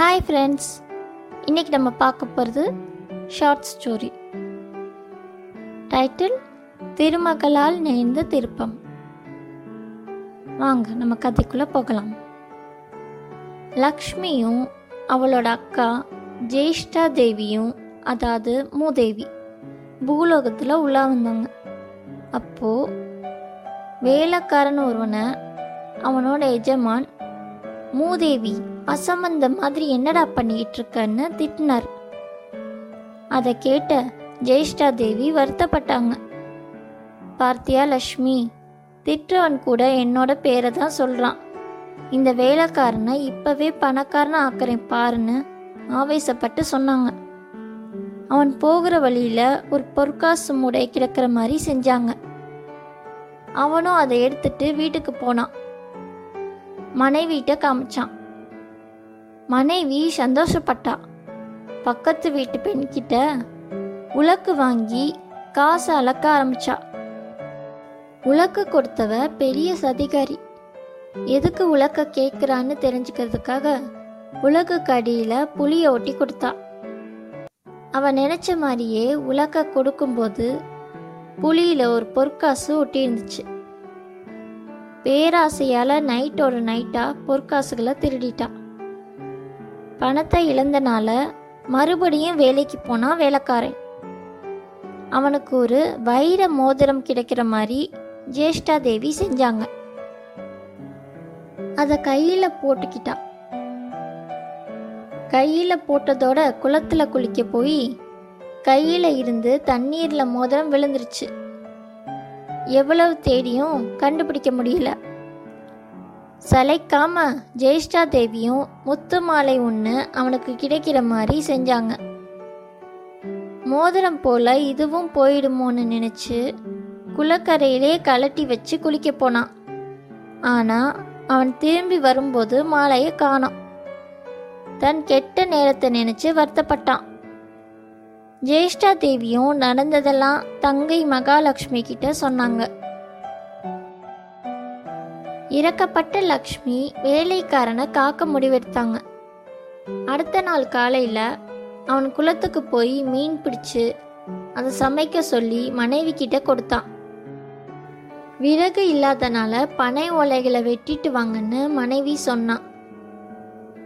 Hi friends இன்னைக்கு நம்ம பார்க்க போகிறது ஷார்ட் ஸ்டோரி டைட்டில் திருமகளால் நேர்ந்த திருப்பம். வாங்க நம்ம கதைக்குள்ளே போகலாம். லக்ஷ்மியும் அவளோட அக்கா ஜேஷ்டா தேவியும் அதாவது மூதேவி பூலோகத்தில் உள்ளா வந்தாங்க. அப்போது வேலைக்காரன் ஒருவனை அவனோட எஜமான் மூதேவி அசம்பந்த மாதிரி என்னடா பண்ணிக்கிட்டு இருக்கன்னு திட்டினார். அதை கேட்ட ஜெயிஷ்டா தேவி வருத்தப்பட்டாங்க. பார்த்தியா லக்ஷ்மி திட்டுறவன் கூட என்னோட பேரை தான் சொல்கிறான் இந்த வேலைக்காரனை இப்போவே பணக்காரனை ஆக்கிறேன் பாருன்னு ஆவேசப்பட்டு சொன்னாங்க. அவன் போகிற வழியில் ஒரு பொற்காசு மூடை கிடக்கிற மாதிரி செஞ்சாங்க. அவனும் அதை எடுத்துட்டு வீட்டுக்கு போனான். மனைவிட்ட காமிச்சான். மனைவி சந்தோஷப்பட்டா. பக்கத்து வீட்டு பெண்கிட்ட உலக்கு வாங்கி காசு அளக்க ஆரம்பிச்சா. உலக்கு கொடுத்தவ பெரிய சதிகாரி. எதுக்கு உலக்க கேட்குறான்னு தெரிஞ்சுக்கிறதுக்காக உலக்கு கடியில புளிய ஒட்டி கொடுத்தா. அவ நினைச்ச மாதிரியே உலக்க கொடுக்கும்போது புளியில ஒரு பொற்காசு ஒட்டி இருந்துச்சு பேராசையால நைட்டோட நைட்டா பொற்காசுகளை திருடிட்டான் பணத்தை இழந்தனால மறுபடியும் வேலைக்கு போனான் வேலைக்காரன். அவனுக்கு ஒரு வைர மோதிரம் கிடைக்கிற மாதிரி ஜேஷ்டா தேவி செஞ்சாங்க. அத கையில போட்டுக்கிட்டா. கையில போட்டதோட குளத்துல குளிக்க போய் கையில இருந்து தண்ணீர்ல மோதிரம் விழுந்துருச்சு. எவ்வளவு தேடியும் கண்டுபிடிக்க முடியல. சளைக்காம ஜெயிஷ்டா தேவியும் முத்து மாலை ஒன்று அவனுக்கு கிடைக்கிற மாதிரி செஞ்சாங்க. மோதிரம் போல இதுவும் போயிடுமோன்னு நினைச்சு குளக்கரையிலே கலட்டி வச்சு குளிக்க போனான். ஆனா அவன் திரும்பி வரும்போது மாலையை காணோம். தன் கெட்ட நேரத்தை நினைச்சு வருத்தப்பட்டான். ஜெயிஷ்டா தேவியும் நடந்ததெல்லாம் தங்கை மகாலட்சுமி கிட்ட சொன்னாங்க. இறக்கப்பட்ட லக்ஷ்மி வேலைக்காரனை காக்க முடிவெடுத்தாங்க. அடுத்த நாள் காலையில் அவன் குளத்துக்கு போய் மீன் பிடிச்சு அதை சமைக்க சொல்லி மனைவி கிட்ட கொடுத்தான். விறகு இல்லாதனால பனை ஓலைகளை வெட்டிட்டு வாங்கன்னு மனைவி சொன்னான்.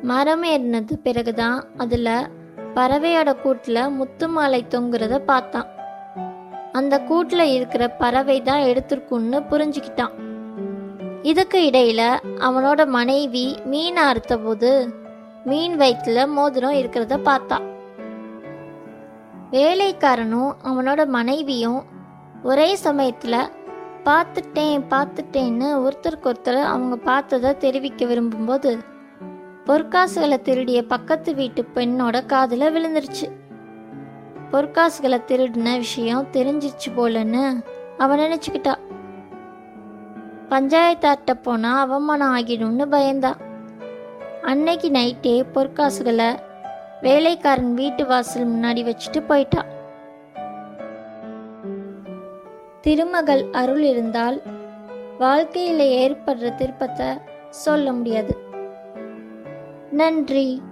மரம் ஏறினது பிறகுதான் அதில் பறவையோட கூட்டில் முத்து மாலை தொங்குறத பார்த்தான். அந்த கூட்டில் இருக்கிற பறவை தான் எடுத்திருக்குன்னு புரிஞ்சுக்கிட்டான். இதுக்கு இடையில அவனோட மனைவி மீன் அறுத்தபோது மீன் வயிற்றுல மோதிரம் இருக்கிறத பார்த்தா. வேலைக்காரனும் அவனோட மனைவியும் ஒரே சமயத்துல பார்த்துட்டேன் பார்த்துட்டேன்னு ஒருத்தருக்கு ஒருத்தர் அவங்க பார்த்ததை தெரிவிக்க விரும்பும்போது பொற்காசுகளை திருடிய பக்கத்து வீட்டு பெண்ணோட காதில் விழுந்துருச்சு. பொற்காசுகளை திருடின விஷயம் தெரிஞ்சிருச்சு போலன்னு அவன் நினச்சிக்கிட்டா. பஞ்சாயத்தாட்ட போனா அவமானம் ஆகிடும்னு பயந்தா. அன்னைக்கு நைட்டே பொற்காசுகளை வேலைக்காரன் வீட்டு வாசல் முன்னாடி வச்சுட்டு போயிட்டா. திருமகள் அருள் இருந்தால் வாழ்க்கையில் ஏற்படுற திருப்பத்தை சொல்ல முடியாது. நன்றி.